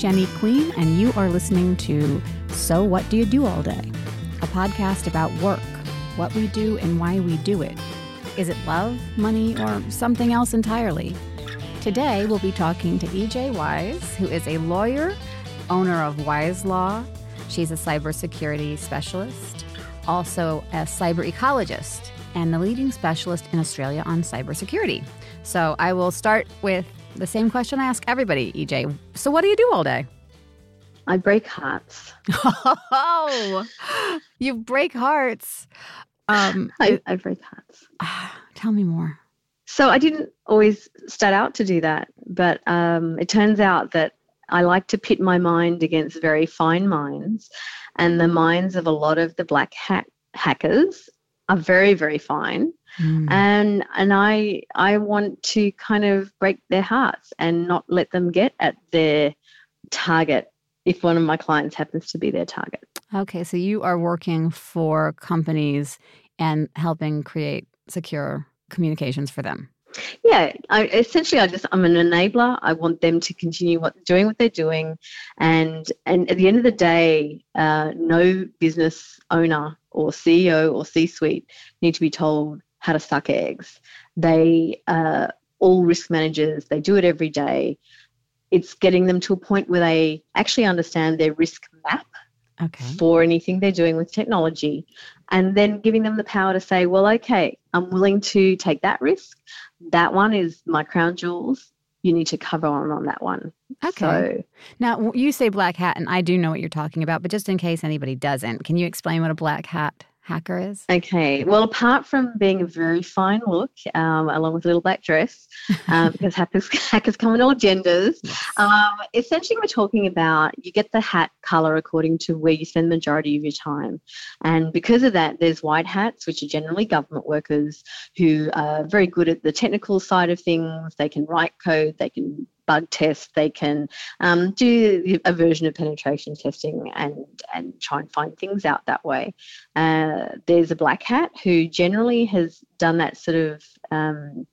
Jenny Queen, and you are listening to So What Do You Do All Day? A podcast about work, what we do, and why we do it. Is it love, money, or something else entirely? Today, we'll be talking to EJ Wise, who is a lawyer, owner of Wise Law. She's a cybersecurity specialist, also a cyber ecologist, and the leading specialist in Australia on cybersecurity. So I will start with the same question I ask everybody, EJ. So, what do you do all day? I break hearts. Oh, you break hearts. Um, I, I break hearts. tell me more. So I didn't always start out to do that, but um, it turns out that I like to pit my mind against very fine minds, and the minds of a lot of the black hat hackers are very, very fine. Mm. And and I I want to kind of break their hearts and not let them get at their target if one of my clients happens to be their target. Okay, so you are working for companies and helping create secure communications for them. Yeah, I, essentially, I just I'm an enabler. I want them to continue what doing what they're doing, and and at the end of the day, uh, no business owner or CEO or C-suite need to be told how to suck eggs. They uh, all risk managers. They do it every day. It's getting them to a point where they actually understand their risk map Okay. for anything they're doing with technology and then giving them the power to say well okay i'm willing to take that risk that one is my crown jewels you need to cover on on that one Okay. so Now, you say black hat, and I do know what you're talking about, but just in case anybody doesn't, can you explain what a black hat hacker is? okay well apart from being a very fine look um, along with a little black dress uh, because hackers, hackers come in all genders Um, essentially, we're talking about you get the hat color according to where you spend the majority of your time. And because of that, there's white hats, which are generally government workers who are very good at the technical side of things. They can write code, they can bug test, they can um, do a version of penetration testing and, and try and find things out that way. Uh, there's a black hat who generally has done that sort of. Um,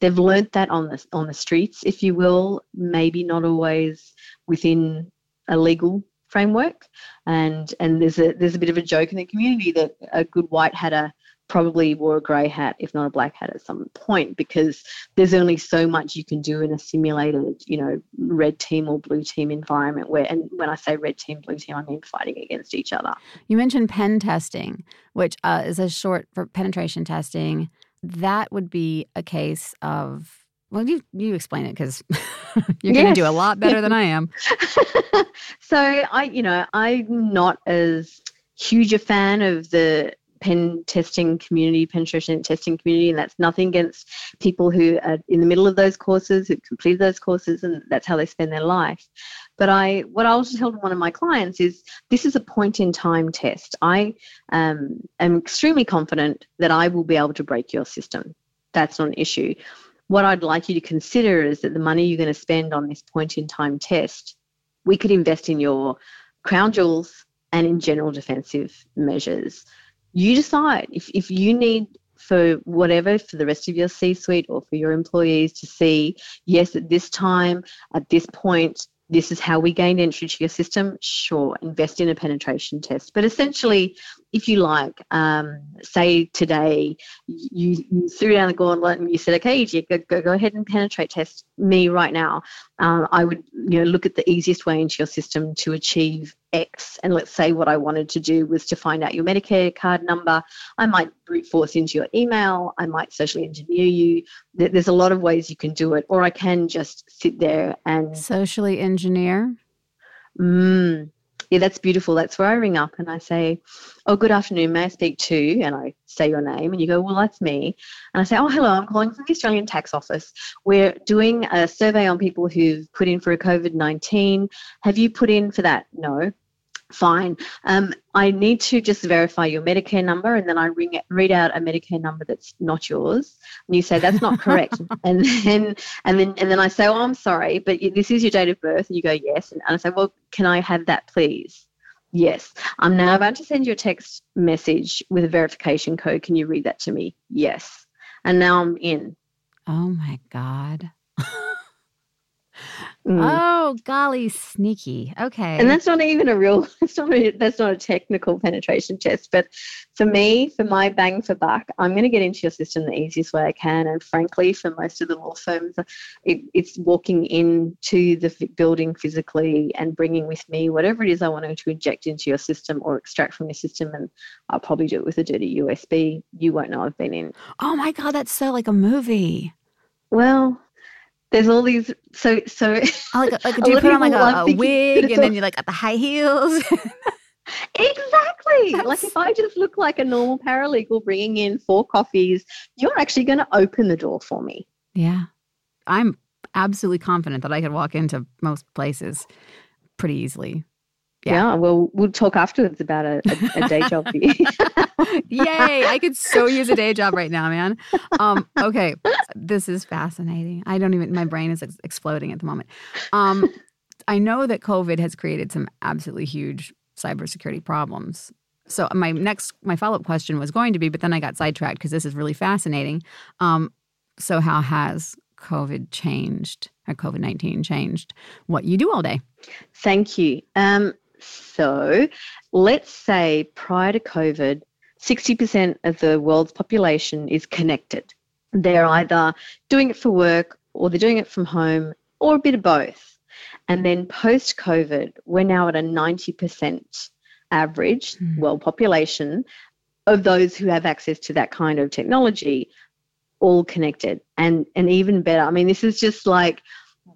they've learnt that on the on the streets, if you will, maybe not always within a legal framework. And and there's a there's a bit of a joke in the community that a good white hatter probably wore a grey hat, if not a black hat, at some point, because there's only so much you can do in a simulated, you know, red team or blue team environment. Where and when I say red team, blue team, I mean fighting against each other. You mentioned pen testing, which uh, is a short for penetration testing. That would be a case of well, you you explain it because you're going to do a lot better than I am. so I, you know, I'm not as huge a fan of the pen testing community, penetration testing community, and that's nothing against people who are in the middle of those courses, who completed those courses, and that's how they spend their life. But I, what I'll tell one of my clients is, this is a point in time test. I um, am extremely confident that I will be able to break your system. That's not an issue. What I'd like you to consider is that the money you're going to spend on this point in time test, we could invest in your crown jewels and in general defensive measures. You decide if, if you need for whatever for the rest of your C suite or for your employees to see, yes, at this time, at this point, this is how we gained entry to your system. Sure, invest in a penetration test. But essentially, if you like, um, say today you, you threw down the gauntlet and you said, okay, go, go, go ahead and penetrate test me right now. Um, I would you know look at the easiest way into your system to achieve X. And let's say what I wanted to do was to find out your Medicare card number. I might brute force into your email. I might socially engineer you. There's a lot of ways you can do it, or I can just sit there and socially engineer. Mm, yeah, that's beautiful. That's where I ring up and I say, Oh, good afternoon. May I speak to? And I say your name and you go, Well, that's me. And I say, Oh, hello. I'm calling from the Australian Tax Office. We're doing a survey on people who've put in for a COVID 19. Have you put in for that? No. Fine. Um, I need to just verify your Medicare number, and then I ring it, read out a Medicare number that's not yours, and you say that's not correct, and then and then and then I say, oh, I'm sorry, but this is your date of birth, and you go yes, and I say, well, can I have that, please? Yes. I'm now about to send you a text message with a verification code. Can you read that to me? Yes. And now I'm in. Oh my God. Mm. Oh, golly, sneaky. Okay. And that's not even a real, that's not a, that's not a technical penetration test. But for me, for my bang for buck, I'm going to get into your system the easiest way I can. And frankly, for most of the law firms, it, it's walking into the building physically and bringing with me whatever it is I want to inject into your system or extract from your system. And I'll probably do it with a dirty USB. You won't know I've been in. Oh my God, that's so like a movie. Well, there's all these so so oh, like, like do you put on like a, a wig and then you're like at the high heels? Exactly. That's... like if i just look like a normal paralegal bringing in four coffees you're actually going to open the door for me. Yeah. I'm absolutely confident that i could walk into most places pretty easily yeah. yeah. well, we'll talk afterwards about a, a, a day job for you. Yay! I could so use a day job right now, man. Um, okay, this is fascinating. I don't even. My brain is ex- exploding at the moment. Um, I know that COVID has created some absolutely huge cybersecurity problems. So my next, my follow up question was going to be, but then I got sidetracked because this is really fascinating. Um, so how has COVID changed, or COVID nineteen changed what you do all day? Thank you. Um, so let's say prior to COVID, 60% of the world's population is connected. They're either doing it for work or they're doing it from home or a bit of both. And then post COVID, we're now at a 90% average mm. world population of those who have access to that kind of technology all connected and and even better i mean this is just like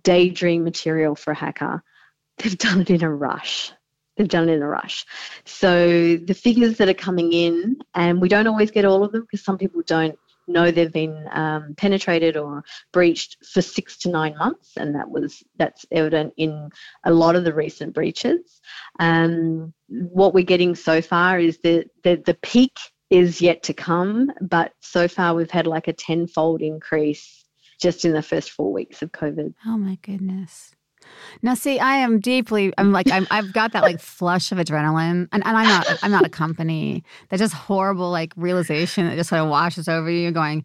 daydream material for a hacker they've done it in a rush they've done it in a rush. So the figures that are coming in, and we don't always get all of them because some people don't know they've been um, penetrated or breached for six to nine months, and that was that's evident in a lot of the recent breaches. Um, what we're getting so far is that the, the peak is yet to come, but so far we've had like a tenfold increase just in the first four weeks of COVID. Oh my goodness. Now, see, I am deeply. I'm like I'm, I've got that like flush of adrenaline, and, and I'm not. I'm not a company. That just horrible like realization that just sort of washes over you, going,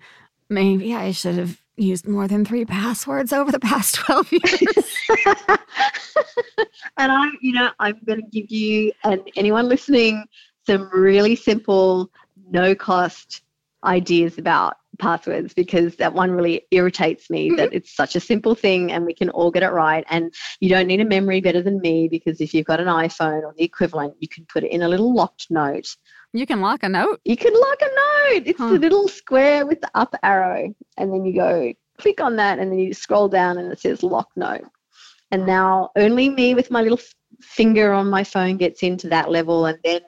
maybe I should have used more than three passwords over the past 12 years. and I'm, you know, I'm going to give you and anyone listening some really simple, no cost ideas about passwords because that one really irritates me mm-hmm. that it's such a simple thing and we can all get it right. And you don't need a memory better than me because if you've got an iPhone or the equivalent, you can put it in a little locked note. You can lock a note? You can lock a note. It's huh. the little square with the up arrow. And then you go click on that and then you scroll down and it says lock note. And now only me with my little finger on my phone gets into that level and then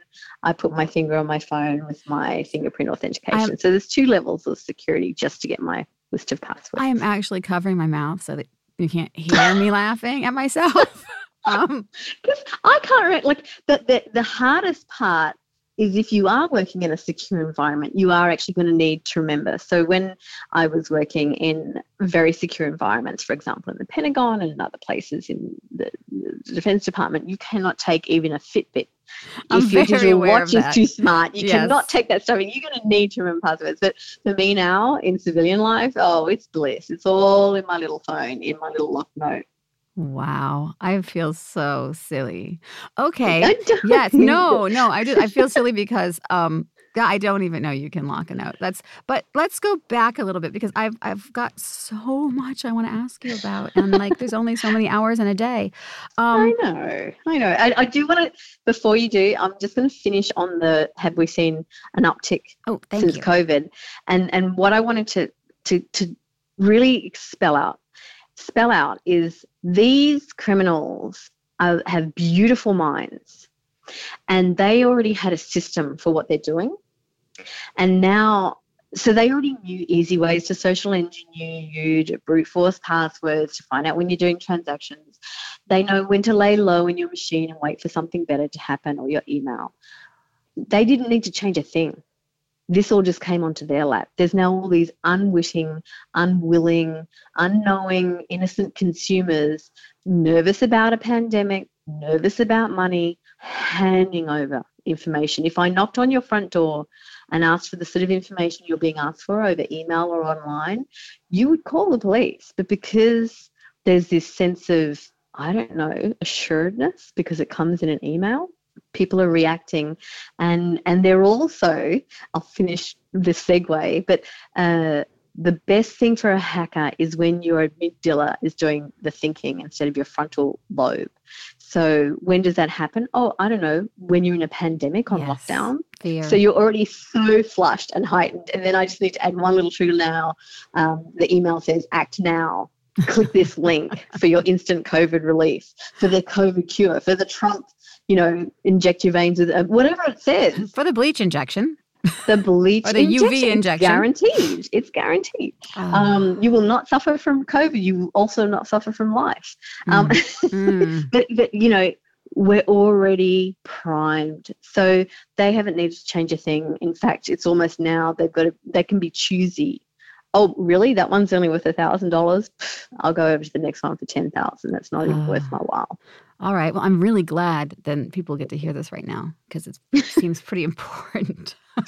I put my finger on my phone with my fingerprint authentication. so there's two levels of security just to get my list of passwords. I am actually covering my mouth so that you can't hear me laughing at myself. um, because I can't like the, the the hardest part is if you are working in a secure environment, you are actually going to need to remember. So when I was working in very secure environments, for example, in the Pentagon and other places in the, the Defense Department, you cannot take even a Fitbit. I'm if your digital watch is too smart, you yes. cannot take that stuff. You're going to need to remember passwords. But for me now in civilian life, oh, it's bliss. It's all in my little phone, in my little lock note. Wow, I feel so silly. Okay. Yes. No, no, I do I feel silly because um I don't even know you can lock a note. That's but let's go back a little bit because I've I've got so much I want to ask you about. And like there's only so many hours in a day. I Um know, I know. I, I do want to, before you do, I'm just going to finish on the have we seen an uptick oh thank since you. COVID? And and what I wanted to to to really spell out spell out is these criminals are, have beautiful minds, and they already had a system for what they're doing, and now. So they already knew easy ways to social engineer you, to brute force passwords, to find out when you're doing transactions. They know when to lay low in your machine and wait for something better to happen or your email. They didn't need to change a thing this all just came onto their lap. There's now all these unwitting, unwilling, unknowing, innocent consumers nervous about a pandemic, nervous about money, handing over information. If I knocked on your front door and asked for the sort of information you're being asked for over email or online, you would call the police. But because there's this sense of, I don't know, assuredness because it comes in an email, people are reacting and and they're also i'll finish this segue but uh, the best thing for a hacker is when your amygdala is doing the thinking instead of your frontal lobe so when does that happen oh i don't know when you're in a pandemic on Yes. lockdown Fear. so you're already so flushed and heightened and then i just need to add one little trigger now um, the email says act now click this link for your instant covid relief for the covid cure for the trump you know inject your veins with uh, whatever it says. For the bleach injection. the bleach Or the UV injection, it's injection. guaranteed. It's guaranteed. Um, you will not suffer from covid. You will also not suffer from life. Um, Mm. but, but you know we're already primed. So they haven't needed to change a thing. In fact it's almost now they've got to they can be choosy oh really that one's only worth a thousand dollars i'll go over to the next one for ten thousand that's not even worth Ah. my while All right. Well, I'm really glad then people get to hear this right now because it seems pretty important.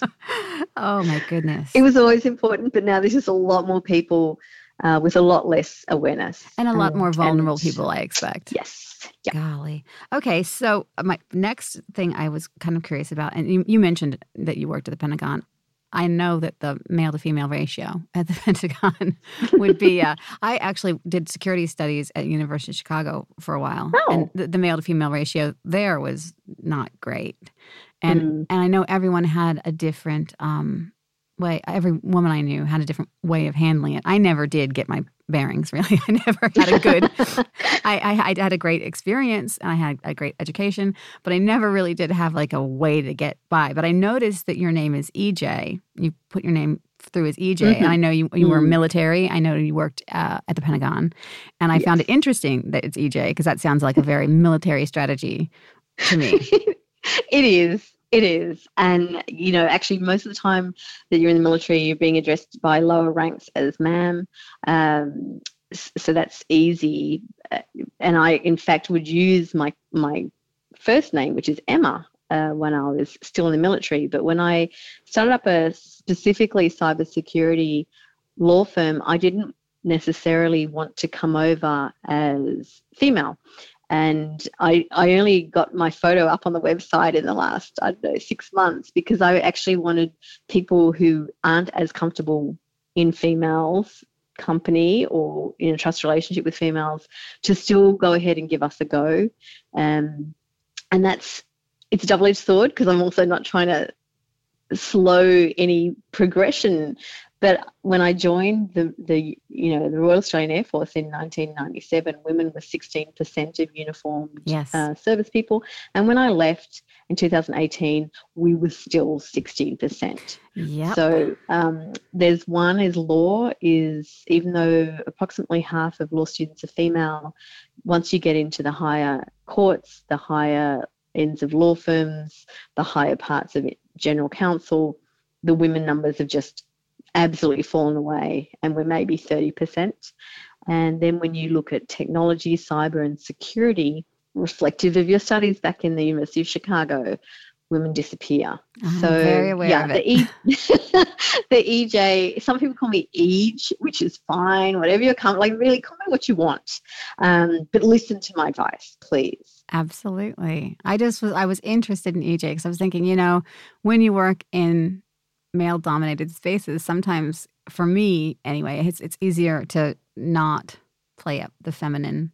oh my goodness. it was always important but now there's just a lot more people uh, with a lot less awareness and a lot Um, more vulnerable and- people, I expect. yes yeah Golly. Okay, so uh, my next thing I was kind of curious about, and you, you mentioned that you worked at the Pentagon. I know that the male to female ratio at the Pentagon would be. Uh, I actually did security studies at University of Chicago for a while, and Oh. the, the male to female ratio there was not great. And Mm. and I know everyone had a different um, way. Every woman I knew had a different way of handling it. I never did get my bearings really. I never had a good. I, I, I had a great experience and I had a great education, but I never really did have like a way to get by. But I noticed that your name is EJ. You put your name through as EJ, and Mhm. I know you you were Mhm. military. I know you worked uh, at the Pentagon, and I found it interesting that it's EJ because that sounds like a very military strategy to me. it is. It is. And, you know, actually, most of the time that you're in the military, you're being addressed by lower ranks as ma'am. Um, so that's easy. Uh, And I, in fact, would use my, my first name, which is Emma, uh, when I was still in the military. But when I started up a specifically cybersecurity law firm, I didn't necessarily want to come over as female and I, I only got my photo up on the website in the last I don't know six months because I actually wanted people who aren't as comfortable in females company or in a trust relationship with females to still go ahead and give us a go. Um, and that's it's a double-edged sword because I'm also not trying to slow any progression but when I joined the, the you know the Royal Australian Air Force in 1997, women were 16% of uniformed Yes. uh, service people, and when I left in 2018, we were still 16%. Yep. So um, there's one is law is even though approximately half of law students are female, once you get into the higher courts, the higher ends of law firms, the higher parts of it, general counsel, the women numbers have just absolutely fallen away and we're maybe 30%. And then when you look at technology, cyber and security, reflective of your studies back in the University of Chicago, women disappear. I'm so very aware yeah, the. E the EJ. Some people call me EJ, which is fine. Whatever you're comfortable, like really call me what you want, um, but listen to my advice, please. Absolutely. I just was I was interested in EJ because I was thinking, you know, when you work in male dominated spaces, sometimes for me anyway, it's it's easier to not play up the feminine.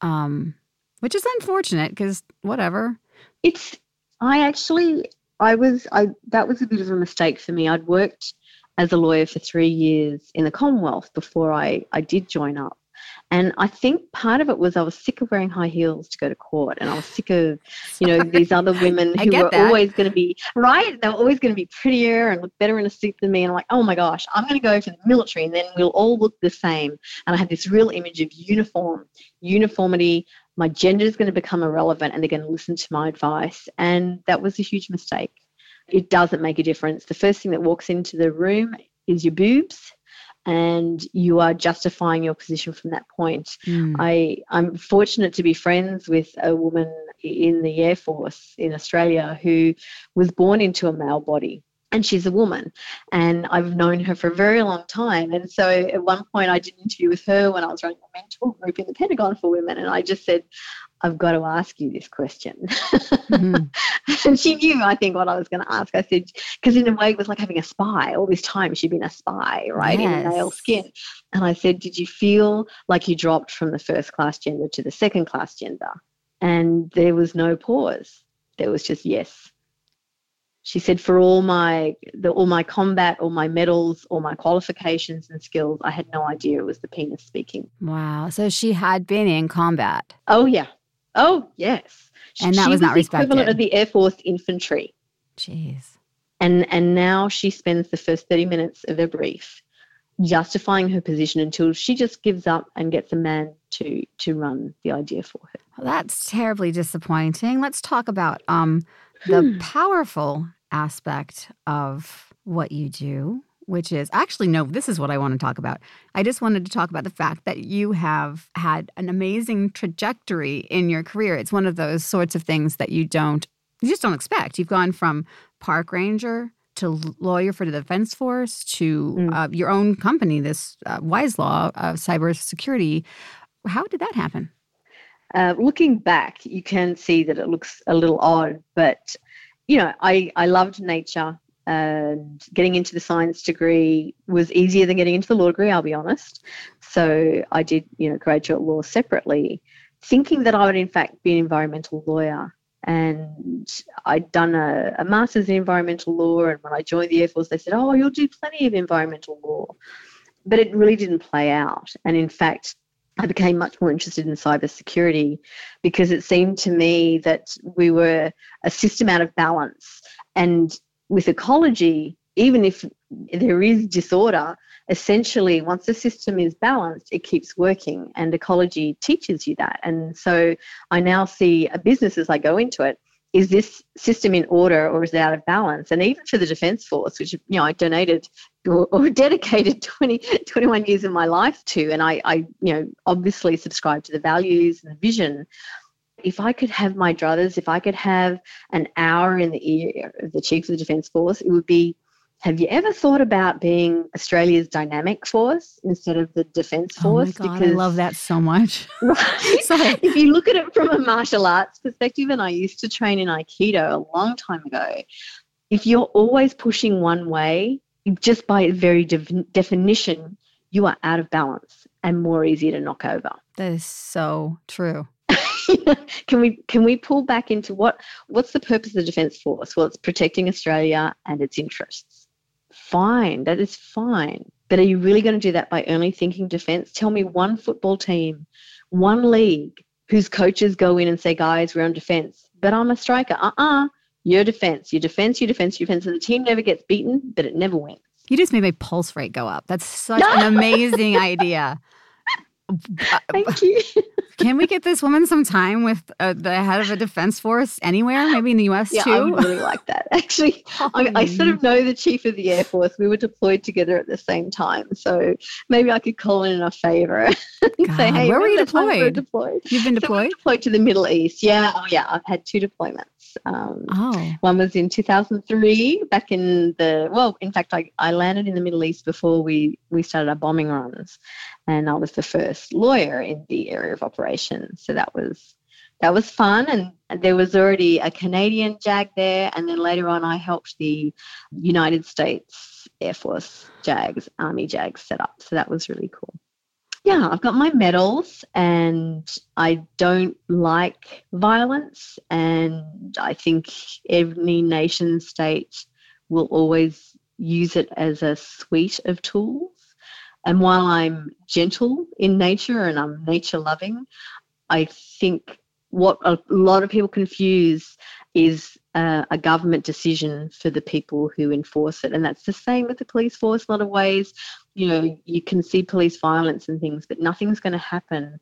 Um which is unfortunate because whatever. It's I actually I was I that was a bit of a mistake for me. I'd worked as a lawyer for three years in the Commonwealth before I, I did join up. And I think part of it was I was sick of wearing high heels to go to court, and I was sick of, you know, these other women who were that. always going to be right. They were always going to be prettier and look better in a suit than me. And I'm like, oh my gosh, I'm going to go for the military, and then we'll all look the same. And I had this real image of uniform, uniformity. My gender is going to become irrelevant, and they're going to listen to my advice. And that was a huge mistake. It doesn't make a difference. The first thing that walks into the room is your boobs and you are justifying your position from that point. Mm. I, I'm fortunate to be friends with a woman in the Air Force in Australia who was born into a male body. And she's a woman, and I've known her for a very long time. And so at one point, I did an interview with her when I was running a mentor group in the Pentagon for women, and I just said, I've got to ask you this question. Mhm. and she knew, I think, what I was going to ask. I said, because in a way, it was like having a spy. All this time, she'd been a spy, right, in Yes. male skin. And I said, Did you feel like you dropped from the first class gender to the second class gender? And there was no pause. There was just yes. She said, for all my the, all my combat, all my medals, all my qualifications and skills, I had no idea it was the penis speaking. Wow. So she had been in combat. Oh yeah, oh yes. And that she was not the equivalent of the Air Force infantry. Jeez. and and now she spends the first 30 minutes of her brief justifying her position until she just gives up and gets a man to to run the idea for her Well, that's terribly disappointing. Let's talk about um, the Hmm. powerful aspect of what you do, which is actually, no, this is what I want to talk about. I just wanted to talk about the fact that you have had an amazing trajectory in your career. It's one of those sorts of things that you don't, you just don't expect. You've gone from park ranger to lawyer for the defense force to Mm. uh, your own company, this uh, Wise Law of cybersecurity. How did that happen? uh, looking back you can see that it looks a little odd but you know i i loved nature and getting into the science degree was easier than getting into the law degree i'll be honest so i did you know graduate law separately thinking that i would in fact be an environmental lawyer and I'd done a, a master's in environmental law. And when I joined the Air Force, they said, Oh, you'll do plenty of environmental law. But it really didn't play out. And in fact, I became much more interested in cybersecurity because it seemed to me that we were a system out of balance. And with ecology, even if there is disorder, essentially once the system is balanced, it keeps working. And ecology teaches you that. And so I now see a business as I go into it. Is this system in order or is it out of balance? And even for the Defence Force, which you know I donated or, or dedicated 20, 21 years of my life to, and I, I you know obviously subscribe to the values and the vision. If I could have my druthers, if I could have an hour in the ear of the Chief of the Defence Force, it would be have you ever thought about being Australia's dynamic force instead of the defence force? Oh my God, I love that so much. If you look at it from a martial arts perspective, and I used to train in Aikido a long time ago, if you're always pushing one way, just by very def- definition, you are out of balance and more easy to knock over. That is so true. can we can we pull back into what what's the purpose of the defence force? Well, it's protecting Australia and its interests. Fine, that is fine. But are you really going to do that by only thinking defence? Tell me one football team, one league whose coaches go in and say, guys, we're on defence. But I'm a striker. Uh-uh. You're defence. your defence, your defence, your defence. And the team never gets beaten, but it never wins. You just made my pulse rate go up. That's such an amazing idea. Uh, Thank you. Can we get this woman some time with uh, the head of a defense force anywhere? Maybe in the U.S. Yeah, too. I would really like that. Actually, I, I sort of know the chief of the Air Force. We were deployed together at the same time, so maybe I could call in a favor and say, "Hey, where were you time we deployed? deployed?" You've been So we deployed. deployed to the Middle East. Yeah, oh yeah, I've had two deployments. Once. Um, Oh, one was in 2003, back in the well. In fact, I, I landed in the Middle East before we we started our bombing runs, and I was the first lawyer in the area of operations. So that was that was fun, and there was already a Canadian JAG there, and then later on, I helped the United States Air Force JAGs, Army JAGs set up. So that was really cool. Yeah, I've got my medals and I don't like violence. And I think every nation state will always use it as a suite of tools. And while I'm gentle in nature and I'm nature loving, I think what a lot of people confuse is uh, a government decision for the people who enforce it. And that's the same with the police force. A lot of ways, you know, you can see police violence and things, but nothing's going to happen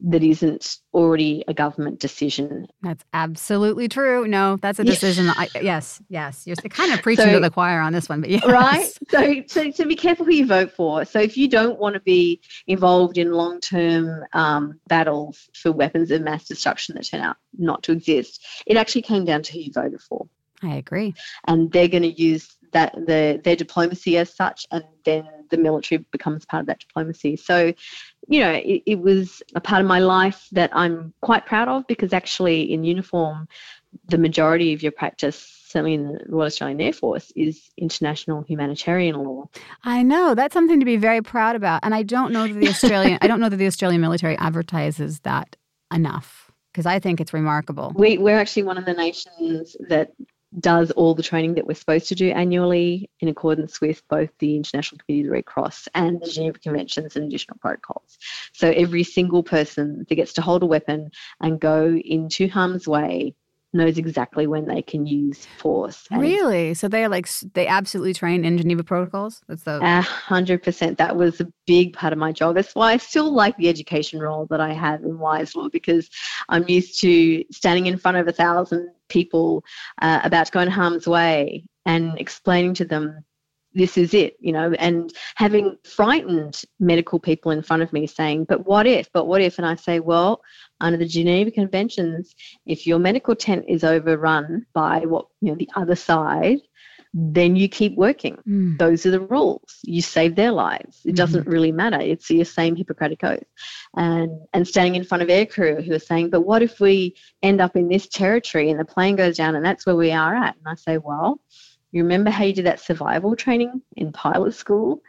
that isn't already a government decision. that's absolutely true. No, that's a decision. I, yes, yes. You're kind of preaching to the choir on this one, but yes. Right? So, so, so be careful who you vote for. So if you don't want to be involved in long term um, battles for weapons of mass destruction that turn out not to exist, it actually came down to who you voted for. I agree. and they're going to use that the their diplomacy as such, and then the military becomes part of that diplomacy. So, you know, it, it was a part of my life that I'm quite proud of because actually in uniform, the majority of your practice, certainly in the Royal Australian Air Force, is international humanitarian law. I know that's something to be very proud about, and I don't know that the Australian I don't know that the Australian military advertises that enough because I think it's remarkable. We, we're actually one of the nations that does all the training that we're supposed to do annually in accordance with both the International Committee of the Red Cross and the Geneva Conventions and additional protocols. So every single person that gets to hold a weapon and go into harm's way knows exactly when they can use force. And Really? So they are like they absolutely train in Geneva protocols. That's the A hundred percent. That was a big part of my job. That's why I still like the education role that I have in Wise Law because I'm used to standing in front of a thousand people uh, about to go in harm's way and explaining to them this is it, you know, and having frightened medical people in front of me saying, but what if, but what if? And I say, well, under the Geneva Conventions, if your medical tent is overrun by what, you know, the other side, then you keep working Mm. those are the rules. You save their lives. It doesn't really matter. It's your same Hippocratic oath. And and standing in front of aircrew who are saying, but what if we end up in this territory and the plane goes down and that's where we are at? And I say, well, you remember how you did that survival training in pilot school?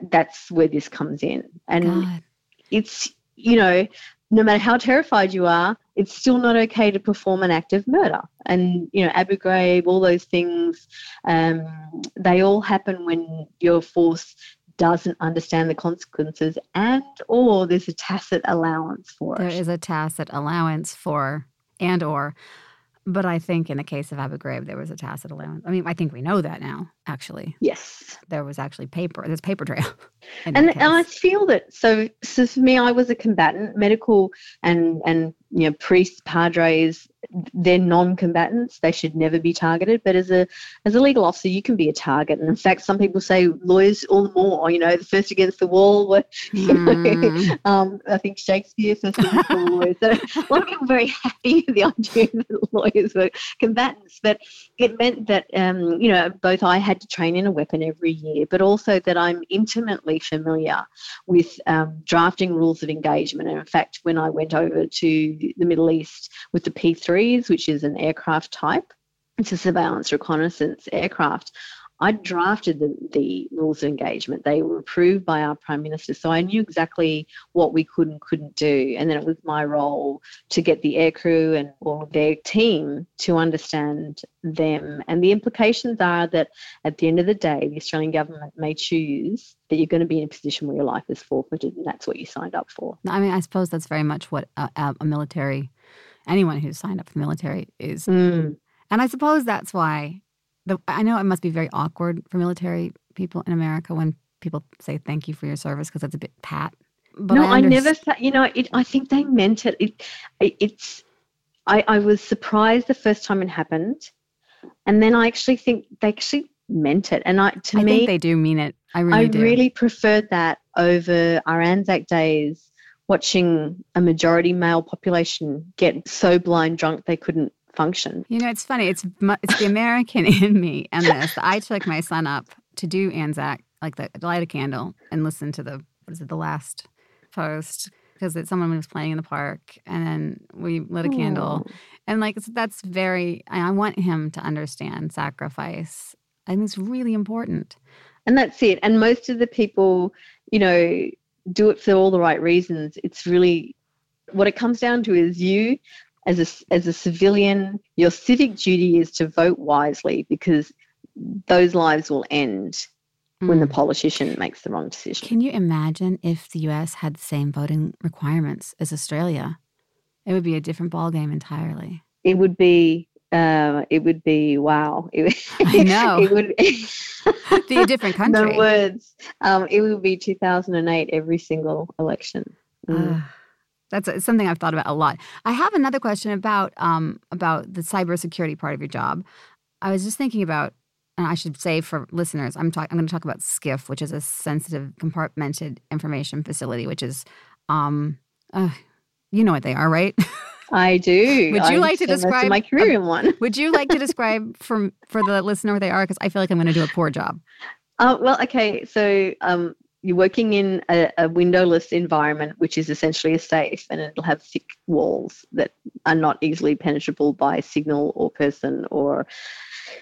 That's where this comes in. And God. it's you know no matter how terrified you are it's still not okay to perform an act of murder. And you know abu ghraib all those things um, they all happen when your force doesn't understand the consequences and or there's a tacit allowance for There it. is a tacit allowance for and or, but I think in the case of Abu Ghraib, there was a tacit allowance. I mean, I think we know that now. Actually, yes there was actually paper. There's paper trail. and, and I feel that so so for me I was a combatant medical and and you know priests padres they're non-combatants. They should never be targeted. But as a as a legal officer you can be a target. And in fact some people say lawyers all the more. You know the first against the wall. Were, Mm. um, I think Shakespeare first against the wall lawyers. So a lot of people were very happy with the idea that lawyers were combatants. But it meant that um, you know both I had to train in a weapon every year but also that I'm intimately familiar with um, drafting rules of engagement. And in fact, when I went over to the Middle East with the P3s, which is an aircraft type, it's a surveillance reconnaissance aircraft. I drafted the, the rules of engagement. They were approved by our Prime Minister. So I knew exactly what we could and couldn't do. And then it was my role to get the aircrew and all of their team to understand them. And the implications are that at the end of the day, the Australian government may choose that you're going to be in a position where your life is forfeited, and that's what you signed up for. I mean, I suppose that's very much what a, a military, anyone who's signed up for the military is. Mm. And I suppose that's why the I know it must be very awkward for military people in America when people say thank you for your service because it's a bit pat. But no, I, underst- never. You know, it, I think they meant it. It, it it's. I, I was surprised the first time it happened, and then I actually think they actually meant it. And I, to I me, think they do mean it. I really I do. really preferred that over our Anzac days, watching a majority male population get so blind drunk they couldn't function. You know, it's funny. It's it's the American in me and this. I took my son up to do Anzac, like the light a candle and listen to the what is it, the last post because it's someone was playing in the park and then we lit a candle and like that's very i want him to understand sacrifice i think it's really important and that's it and most of the people you know do it for all the right reasons it's really what it comes down to is you as a, as a civilian your civic duty is to vote wisely because those lives will end when the hmm. politician makes the wrong decision. Can you imagine if the US had the same voting requirements as Australia? It would be a different ballgame entirely. It would be uh, it would be wow. It, I know. It would be a different country. The words. Um, it would be 2008 every single election. Mm. Uh, that's something I've thought about a lot. I have another question about um, about the cybersecurity part of your job. I was just thinking about and I should say for listeners, I'm talking. I'm going to talk about SCIF, which is a sensitive compartmented information facility, which is, um, uh, you know what they are, right? I do. would you I like to describe my career in one? would you like to describe from for the listener what they are? Because I feel like I'm going to do a poor job. Uh, well, okay. So um, you're working in a, a, windowless environment, which is essentially a safe, and it'll have thick walls that are not easily penetrable by signal or person or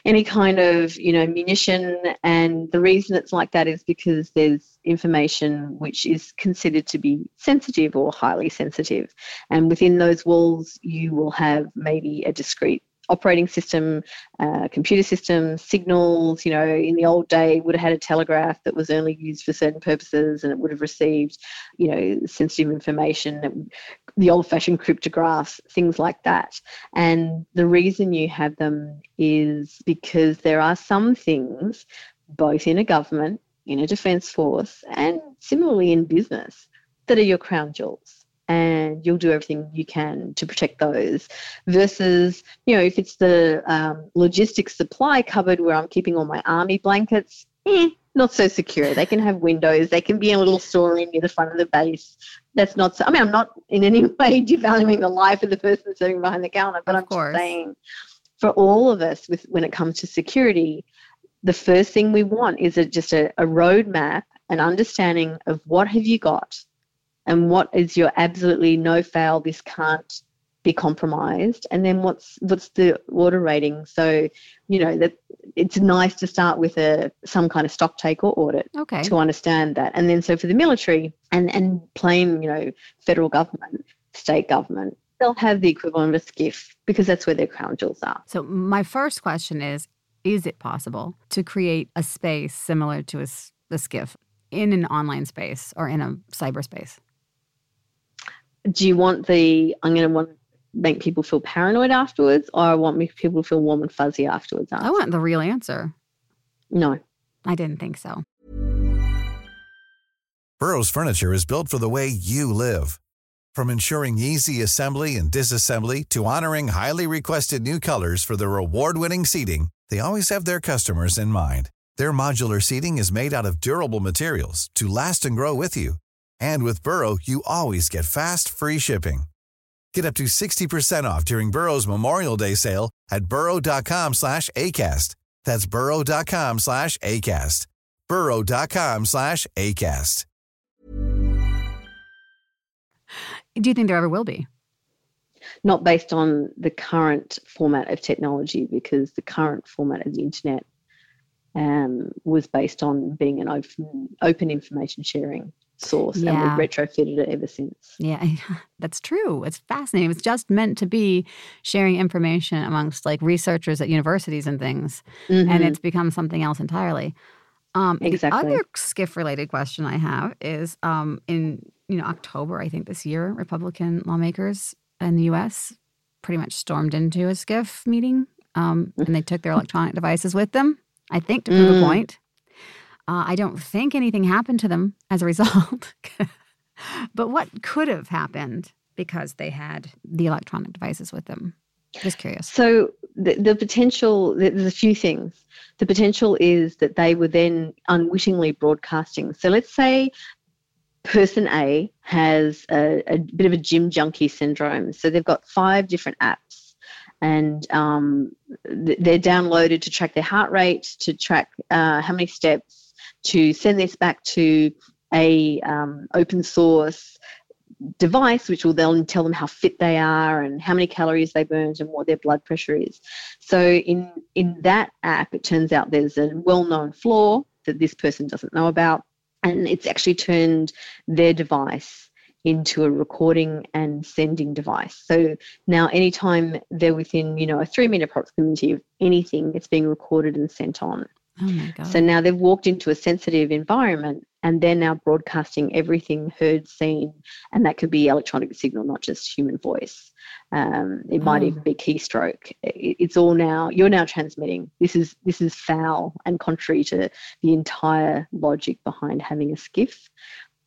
any kind of you know munition. And the reason it's like that is because there's information which is considered to be sensitive or highly sensitive. And within those walls you will have maybe a discrete operating system, uh, computer systems, signals. You know, in the old day, would have had a telegraph that was only used for certain purposes, and it would have received, you know, sensitive information. The old-fashioned cryptographs, things like that. And the reason you have them is because there are some things, both in a government, in a defence force, and similarly in business, that are your crown jewels and you'll do everything you can to protect those. Versus, you know, if it's the um, logistics supply cupboard where I'm keeping all my army blankets, eh, not so secure. They can have windows. They can be in a little storeroom near the front of the base. That's not so. I mean, I'm not in any way devaluing the life of the person sitting behind the counter, but of I'm course. just saying, for all of us, with when it comes to security, the first thing we want is a, just a, a roadmap, an understanding of what have you got and what is your absolutely no fail this can't be compromised? And then what's what's the order rating? So you know that it's nice to start with a some kind of stock take or audit okay. to understand that. And then so for the military and and plain you know federal government state government they'll have the equivalent of a SCIF because that's where their crown jewels are. So my first question is is it possible to create a space similar to a, a SCIF in an online space or in a cyberspace do you want the I'm going to want to make people feel paranoid afterwards, or I want people to feel warm and fuzzy afterwards? I want the real answer. No, I didn't think so. Burrow's furniture is built for the way you live, from ensuring easy assembly and disassembly to honoring highly requested new colors for their award-winning seating. They always have their customers in mind. Their modular seating is made out of durable materials to last and grow with you. And with Burrow, you always get fast, free shipping. Get up to 60% off during Burrow's Memorial Day sale at burrow.com slash ACAST. That's burrow.com slash ACAST. burrow.com slash ACAST. Do you think there ever will be? Not based on the current format of technology, because the current format of the internet um, was based on being an open, open information sharing source yeah. and we've retrofitted it ever since. Yeah, that's true. It's fascinating. It's just meant to be sharing information amongst like researchers at universities and things, mm-hmm. and it's become something else entirely. Um, exactly. The other SCIF related question I have is um, in you know October I think this year Republican lawmakers in the U.S. pretty much stormed into a SCIF meeting um, and they took their electronic devices with them. I think to prove mm. a point. Uh, I don't think anything happened to them as a result. but what could have happened because they had the electronic devices with them? Just curious. So the, the potential, there's a few things. The potential is that they were then unwittingly broadcasting. So let's say person A has a, a bit of a gym junkie syndrome. So they've got five different apps and um, they're downloaded to track their heart rate, to track uh, how many steps, to send this back to a um, open source device which will then tell them how fit they are and how many calories they burned and what their blood pressure is so in in that app it turns out there's a well-known flaw that this person doesn't know about and it's actually turned their device into a recording and sending device. So now anytime they're within, you know, a three meter proximity of anything, it's being recorded and sent on. Oh my God. So now they've walked into a sensitive environment and they're now broadcasting everything heard, seen, and that could be electronic signal, not just human voice. Um, it might Oh. even be keystroke. It, it's all now. You're now transmitting. This is this is foul and contrary to the entire logic behind having a SCIF.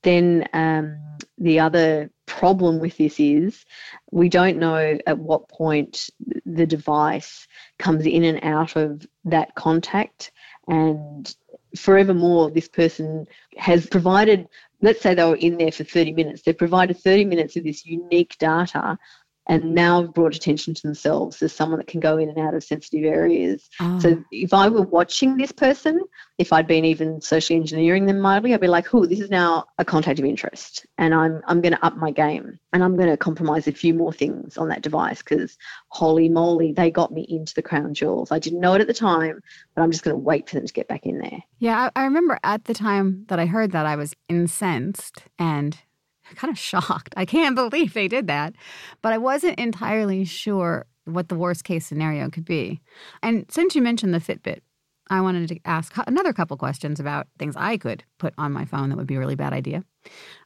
Then um, the other problem with this is we don't know at what point the device comes in and out of that contact and forevermore this person has provided let's say they were in there for 30 minutes they've provided 30 minutes of this unique data and now have brought attention to themselves as someone that can go in and out of sensitive areas Oh. so ah. if I were watching this person, if I'd been even socially engineering them mildly, I'd be like, "Oh, this is now a contact of interest, and I'm I'm going to up my game, and I'm going to compromise a few more things on that device because holy moly, they got me into the crown jewels. I didn't know it at the time, but I'm just going to wait for them to get back in there." Yeah, I, I remember at the time that I heard that, I was incensed and kind of shocked. I can't believe they did that. But I wasn't entirely sure what the worst case scenario could be. And since you mentioned the Fitbit, I wanted to ask another couple questions about things I could put on my phone that would be a really bad idea.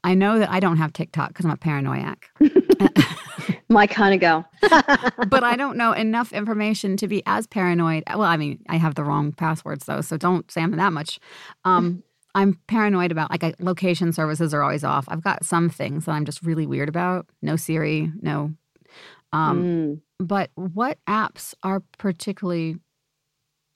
I know that I don't have TikTok because I'm a paranoiac, My kind of girl. but I don't know enough information to be as paranoid. Well, I mean, I have the wrong passwords though, so don't say I'm that much. Um, I'm paranoid about like I, location services are always off. I've got some things that I'm just really weird about. No Siri, no. Um, Mm. But what apps are particularly?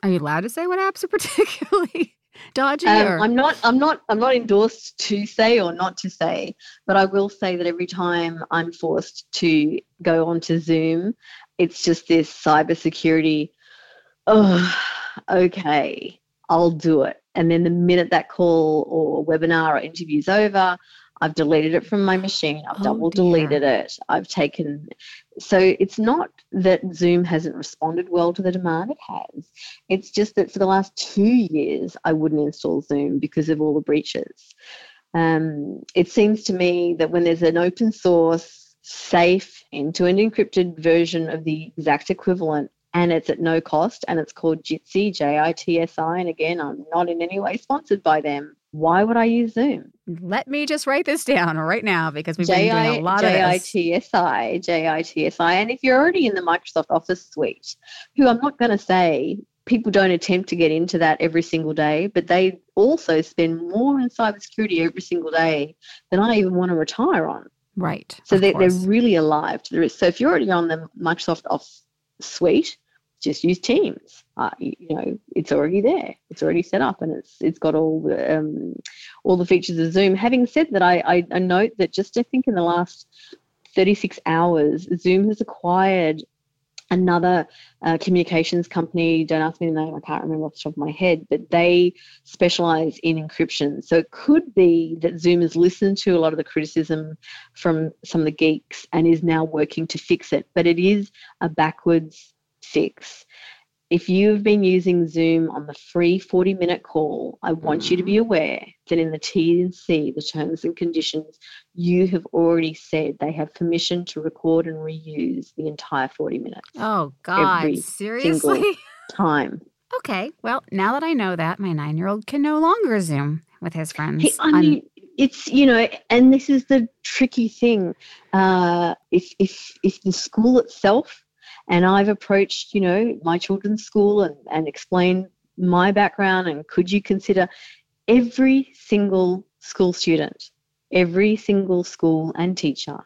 Are you allowed to say what apps are particularly dodgy? Um, or? I'm not. I'm not. I'm not endorsed to say or not to say, but I will say that every time I'm forced to go onto Zoom, it's just this cybersecurity. Oh, okay, I'll do it. And then the minute that call or webinar or interview's over, I've deleted it from my machine. I've Oh, double dear. deleted it. I've taken. So it's not that Zoom hasn't responded well to the demand. It has. It's just that for the last two years, I wouldn't install Zoom because of all the breaches. Um, it seems to me that when there's an open source, safe, end to end encrypted version of the exact equivalent, and it's at no cost, and it's called Jitsi, J I T S I, and again, I'm not in any way sponsored by them. Why would I use Zoom? Let me just write this down right now because we've been doing a lot J of I this. T S I J I T S I. And if you're already in the Microsoft Office suite, who I'm not going to say people don't attempt to get into that every single day, but they also spend more in cybersecurity every single day than I even want to retire on. Right. So they, they're really alive to the risk. So if you're already on the Microsoft Office suite, just use Teams. Uh, you, know, it's already there. It's already set up, and it's it's got all the um, all the features of Zoom. Having said that, I, I, I note that just I think in the last 36 hours, Zoom has acquired another uh, communications company. Don't ask me the name; I can't remember off the top of my head. But they specialize in encryption. So it could be that Zoom has listened to a lot of the criticism from some of the geeks and is now working to fix it. But it is a backwards fix. If you've been using Zoom on the free 40 minute call, I want you to be aware that in the T and C, the terms and conditions, you have already said they have permission to record and reuse the entire 40 minutes Oh God! every Seriously? time. Okay. Well, now that I know that, my nine-year-old can no longer Zoom with his friends. He- I on- mean, it's you know, and this is the tricky thing. Uh, if if if the school itself, and I've approached you know my children's school and and explained my background, and could you consider every single school student, every single school and teacher,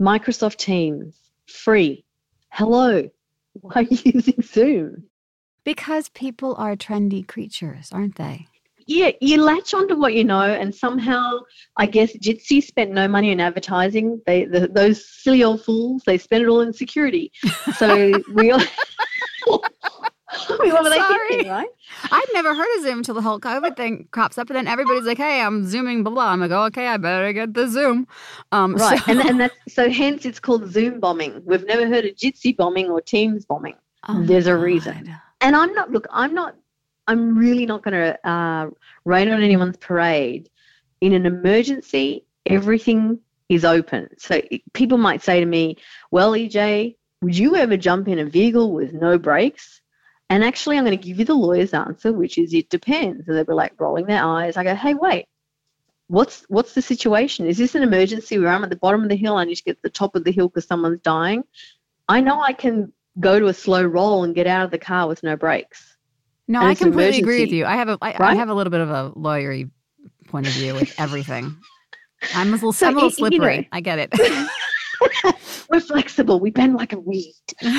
Microsoft Teams, free. Hello, why are you using Zoom? because people are trendy creatures, aren't they? Yeah, you latch onto what you know, and somehow, I guess, Jitsi spent no money in advertising. They, the, those silly old fools, they spent it all in security. So we all. What were they thinking, right? I'd never heard of Zoom until the whole COVID thing crops up, and then everybody's like, "Hey, I'm zooming, blah blah." I'm like, "Oh, okay, I better get the Zoom." Um, Right, so- and and that's so. Hence, it's called Zoom bombing. We've never heard of Jitsi bombing or Teams bombing. Oh there's a reason. And I'm not look, I'm not I'm really not going to uh, rain on anyone's parade. In an emergency, everything is open. So people might say to me, "Well, EJ, would you ever jump in a vehicle with no brakes?" And actually, I'm going to give you the lawyer's answer, which is it depends. And they'll be like rolling their eyes. I go, "Hey, wait." What's what's the situation? Is this an emergency where I'm at the bottom of the hill? I need to get to the top of the hill because someone's dying. I know I can go to a slow roll and get out of the car with no brakes. No, And I completely agree with you. I have a I, I right? have a little bit of a lawyery point of view with everything. I'm a little, So, I'm a little y- you know- slippery. I get it. We're flexible. We bend like a reed.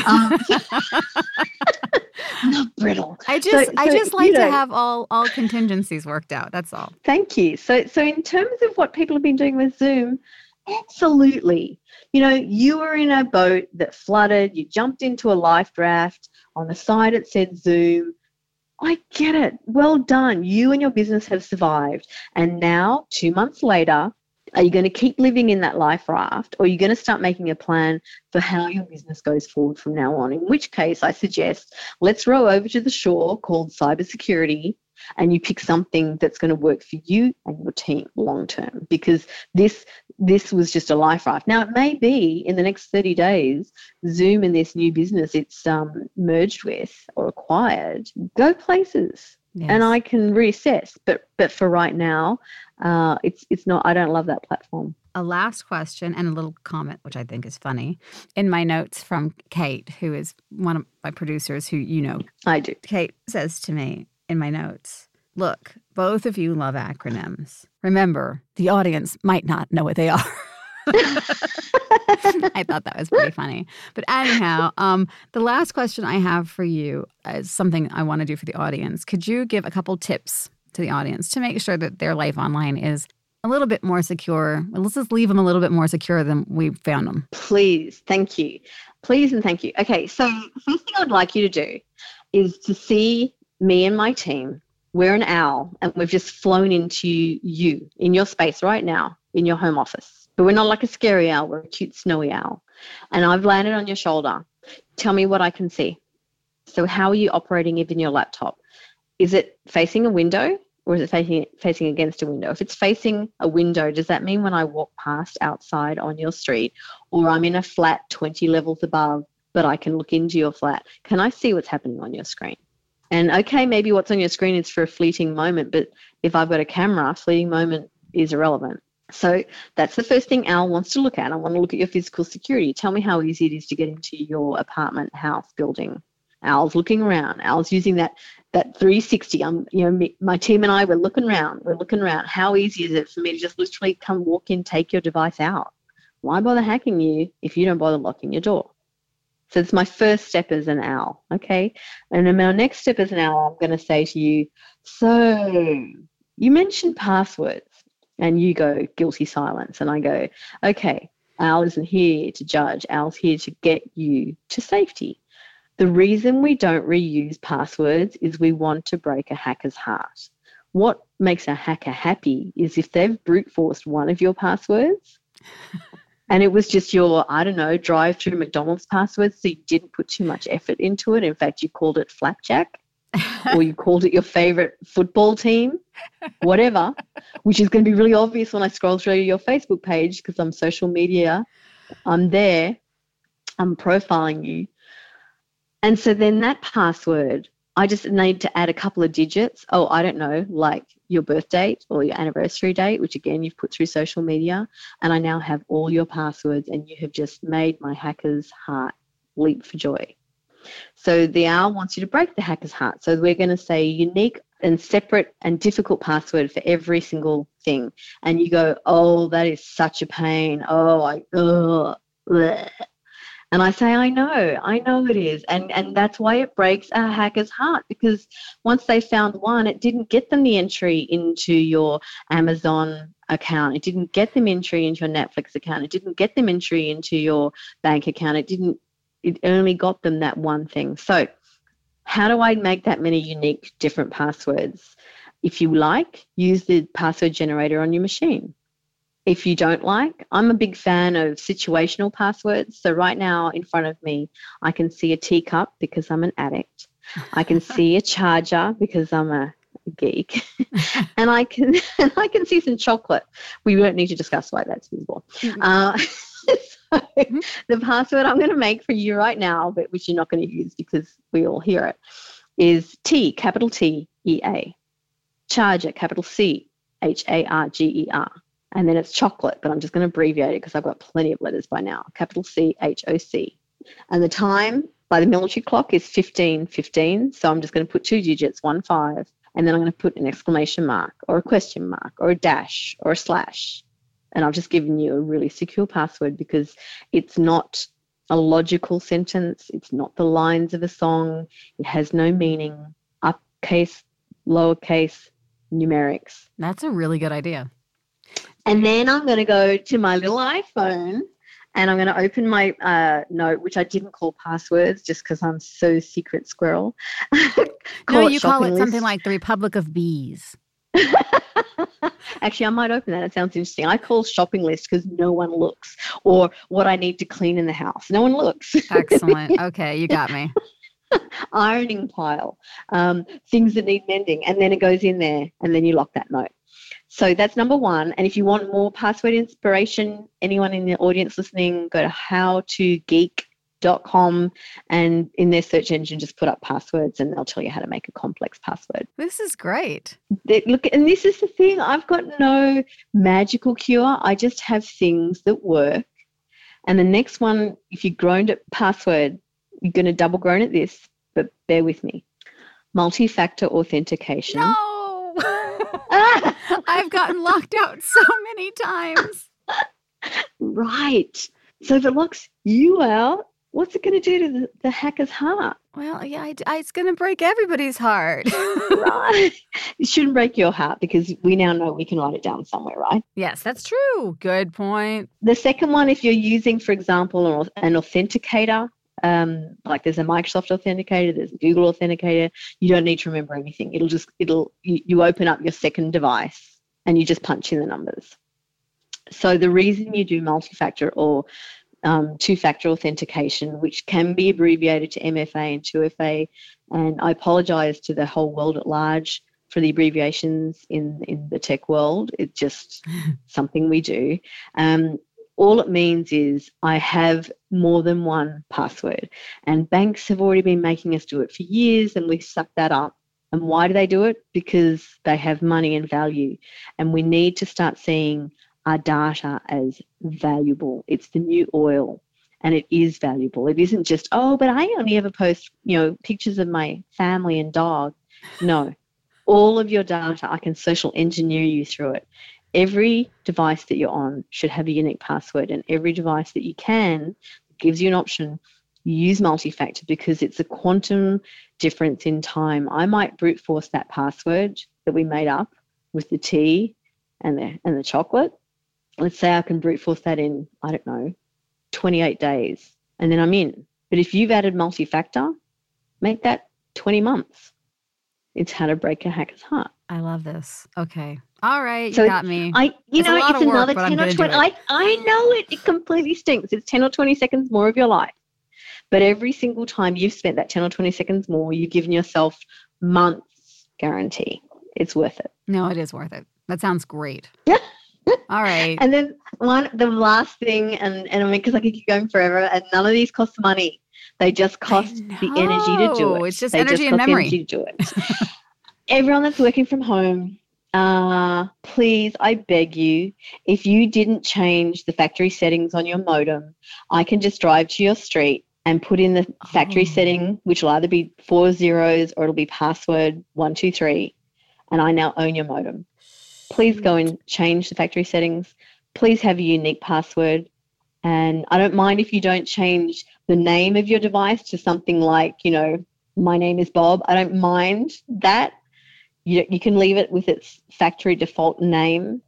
Um, not brittle. I just I so, just like to know- have all all contingencies worked out. That's all. Thank you. So, so in terms of what people have been doing with Zoom, absolutely. You know, you were in a boat that flooded. You jumped into a life raft. On the side, it said Zoom. I get it. Well done. You and your business have survived. And now, two months later, are you going to keep living in that life raft or are you going to start making a plan for how your business goes forward from now on? In which case, I suggest let's row over to the shore called cybersecurity and you pick something that's going to work for you and your team long term because this this was just a life raft now it may be in the next 30 days zoom and this new business it's um, merged with or acquired go places Yes. and i can reassess but but for right now uh, it's it's not i don't love that platform a last question and a little comment, which I think is funny, in my notes from Kate, who is one of my producers, who you know. i do Kate says to me in my notes, "Look, both of you love acronyms. Remember, the audience might not know what they are." I thought that was pretty funny. But anyhow, um, the last question I have for you is something I want to do for the audience. Could you give a couple tips to the audience to make sure that their life online is a little bit more secure? Well, let's just leave them a little bit more secure than we found them. Please, thank you. Please and thank you. Okay, so first thing I'd like you to do is to see me and my team. We're an owl and we've just flown into you in your space right now in your home office. But we're not like a scary owl, we're a cute snowy owl. And I've landed on your shoulder. Tell me what I can see. So, how are you operating even your laptop? Is it facing a window or is it facing facing against a window? If it's facing a window, does that mean when I walk past outside on your street or I'm in a flat 20 levels above, but I can look into your flat, can I see what's happening on your screen? And okay, maybe what's on your screen is for a fleeting moment, but if I've got a camera, fleeting moment is irrelevant. So that's the first thing Al wants to look at. I want to look at your physical security. Tell me how easy it is to get into your apartment, house, building. Al's looking around. Al's using that that 360. I'm, you know, me, my team and I, we're looking around. We're looking around. How easy is it for me to just literally come walk in, take your device out? Why bother hacking you if you don't bother locking your door? So it's my first step as an owl, okay? And then my next step as an owl, I'm going to say to you, so you mentioned passwords, and you go guilty silence, and I go, okay, owl isn't here to judge. Owl's here to get you to safety. The reason we don't reuse passwords is we want to break a hacker's heart. What makes a hacker happy is if they've brute forced one of your passwords and it was just your, I don't know, drive through McDonald's password, so you didn't put too much effort into it. In fact, you called it flapjack or you called it your favorite football team, whatever, which is going to be really obvious when I scroll through your Facebook page because I'm social media. I'm there, I'm profiling you. And so then that password, I just need to add a couple of digits. Oh, I don't know, like your birth date or your anniversary date, which again you've put through social media. And I now have all your passwords, and you have just made my hacker's heart leap for joy. So the owl wants you to break the hacker's heart. So we're going to say unique and separate and difficult password for every single thing. And you go, oh, that is such a pain. Oh, I, bleh. And I say, I know, I know it is. And, and that's why it breaks a hacker's heart because once they found one, it didn't get them the entry into your Amazon account. It didn't get them entry into your Netflix account. It didn't get them entry into your bank account. It didn't, it only got them that one thing. So, how do I make that many unique different passwords? If you like, use the password generator on your machine if you don't like. I'm a big fan of situational passwords. So right now in front of me, I can see a teacup because I'm an addict. I can see a charger because I'm a geek, and I can and I can see some chocolate. We won't need to discuss why that's visible. Mm-hmm. Uh, so mm-hmm. the password I'm going to make for you right now, but which you're not going to use because we all hear it, is T capital T E A, charger capital C H A R G E R and then it's chocolate, but I'm just going to abbreviate it because I've got plenty of letters by now. Capital C H O C. And the time by the military clock is 1515. So I'm just going to put two digits, one five, and then I'm going to put an exclamation mark or a question mark or a dash or a slash. And I've just given you a really secure password because it's not a logical sentence. It's not the lines of a song. It has no meaning. Uppercase, lowercase, numerics. That's a really good idea. And then I'm going to go to my little iPhone and I'm going to open my uh, note, which I didn't call passwords just because I'm so secret squirrel. no, you call it list. something like the Republic of Bees. Actually, I might open that. It sounds interesting. I call shopping list because no one looks, or what I need to clean in the house. No one looks. Excellent. Okay, you got me. Ironing pile, um, things that need mending, and then it goes in there, and then you lock that note. So that's number one. And if you want more password inspiration, anyone in the audience listening, go to howtogeek.com and in their search engine just put up passwords and they'll tell you how to make a complex password. This is great. Look, and this is the thing I've got no magical cure. I just have things that work. And the next one, if you groaned at password, you're going to double groan at this, but bear with me. Multi factor authentication. No ah! I've gotten locked out so many times. Right. So if it locks you out, what's it going to do to the, the hacker's heart? Well, yeah, I, I, it's going to break everybody's heart. right. It shouldn't break your heart because we now know we can write it down somewhere, right? Yes, that's true. Good point. The second one, if you're using, for example, an authenticator, um, like there's a Microsoft Authenticator, there's a Google Authenticator. You don't need to remember anything. It'll just it'll you, you open up your second device and you just punch in the numbers. So the reason you do multi-factor or um, two-factor authentication, which can be abbreviated to MFA and 2FA, and I apologize to the whole world at large for the abbreviations in in the tech world. It's just something we do. Um, all it means is I have more than one password. And banks have already been making us do it for years and we suck that up. And why do they do it? Because they have money and value. And we need to start seeing our data as valuable. It's the new oil and it is valuable. It isn't just, oh, but I only ever post, you know, pictures of my family and dog. No. All of your data, I can social engineer you through it every device that you're on should have a unique password, and every device that you can gives you an option. Use multi-factor because it's a quantum difference in time. I might brute force that password that we made up with the tea and the and the chocolate. Let's say I can brute force that in, I don't know, 28 days, and then I'm in. But if you've added multi-factor, make that 20 months. It's how to break a hacker's heart. I love this. Okay. All right, so you got me. I, you it's know, it's another work, 10 or 20. I, I know it. It completely stinks. It's 10 or 20 seconds more of your life. But every single time you've spent that 10 or 20 seconds more, you've given yourself months guarantee. It's worth it. No, it is worth it. That sounds great. Yeah. All right. And then one, the last thing, and, and I mean, because I could keep going forever, and none of these cost money. They just cost the energy to do it. It's just they energy just and memory. Energy to do it. Everyone that's working from home, uh, please, I beg you, if you didn't change the factory settings on your modem, I can just drive to your street and put in the factory oh. setting, which will either be four zeros or it'll be password one, two, three. And I now own your modem. Please go and change the factory settings. Please have a unique password. And I don't mind if you don't change the name of your device to something like, you know, my name is Bob. I don't mind that. You, you can leave it with its factory default name,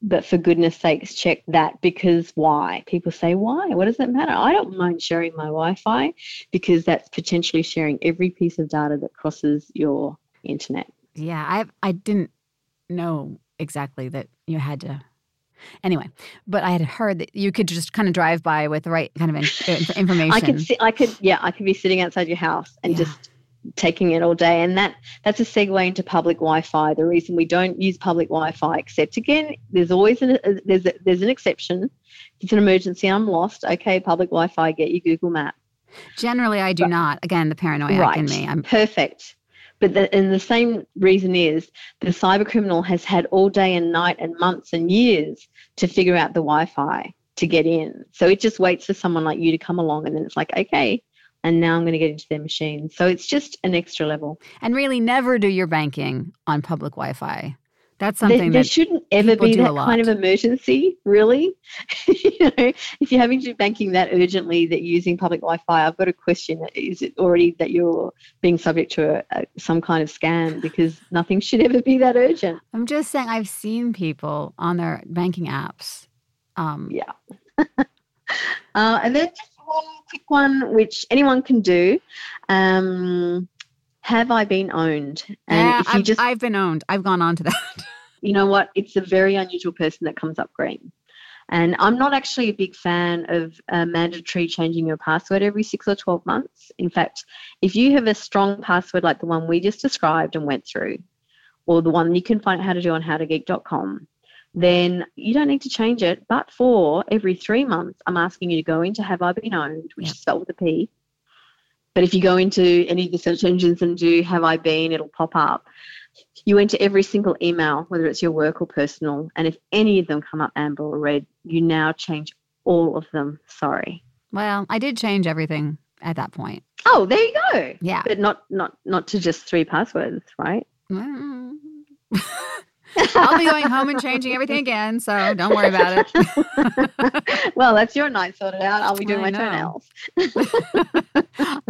but for goodness sakes, check that because why? People say, why? What does it matter? I don't mind sharing my Wi Fi because that's potentially sharing every piece of data that crosses your internet. Yeah, I I didn't know exactly that you had to Anyway, but I had heard that you could just kind of drive by with the right kind of in, information. I could see, I could, yeah, I could be sitting outside your house and yeah. just taking it all day, and that that's a segue into public Wi-Fi. The reason we don't use public Wi-Fi, except again, there's always an uh, there's a, there's an exception. If it's an emergency, I'm lost. Okay, public Wi-Fi, get your Google Map. Generally, I do but, not. Again, the paranoia right. in me. I'm perfect. But the, and the same reason is the cyber criminal has had all day and night and months and years to figure out the Wi-Fi to get in. So it just waits for someone like you to come along, and then it's like, okay, and now I'm going to get into their machine. So it's just an extra level. And really, never do your banking on public Wi-Fi. That's something there, there shouldn't ever be that kind of emergency, really. you know, if you're having to do banking that urgently that you're using public Wi-Fi, I've got a question: Is it already that you're being subject to a, a, some kind of scam? Because nothing should ever be that urgent. I'm just saying, I've seen people on their banking apps. Um, yeah. uh, and then just one quick one, which anyone can do. Um, have I been owned? And yeah, if you I've, just, I've been owned. I've gone on to that. you know what? It's a very unusual person that comes up green. And I'm not actually a big fan of uh, mandatory changing your password every six or 12 months. In fact, if you have a strong password like the one we just described and went through, or the one you can find out how to do on howtogeek.com, then you don't need to change it. But for every three months, I'm asking you to go into Have I Been Pwned, which is spelled with a P, but if you go into any of the search engines and do have I been, it'll pop up. You enter every single email, whether it's your work or personal, and if any of them come up amber or red, you now change all of them. Sorry. Well, I did change everything at that point. Oh, there you go. Yeah. But not not not to just three passwords, right? Mm. I'll be going home and changing everything again, so don't worry about it. well, that's your night sorted out. I'll be doing I my toenails.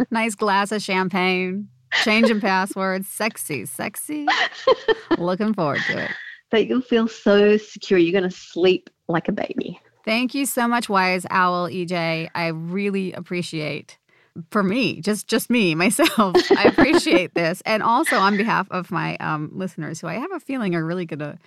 nice glass of champagne, changing passwords, sexy, sexy. Looking forward to it. But you'll feel so secure. You're going to sleep like a baby. Thank you so much, Wise Owl EJ. I really appreciate for me, just just me myself. I appreciate this, and also on behalf of my um, listeners, who I have a feeling are really going to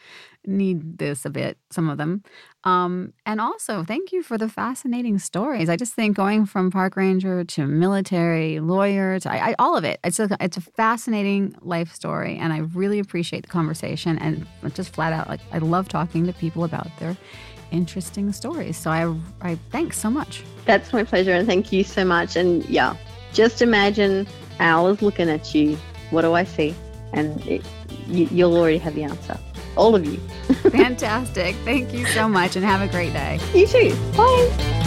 need this a bit. Some of them, um, and also thank you for the fascinating stories. I just think going from park ranger to military lawyer to I, I, all of it. It's a it's a fascinating life story, and I really appreciate the conversation. And just flat out, like I love talking to people about their interesting stories. So I, I thanks so much. That's my pleasure, and thank you so much. And yeah, just imagine owls looking at you. What do I see? And it, you, you'll already have the answer. All of you. Fantastic. Thank you so much, and have a great day. You too. Bye.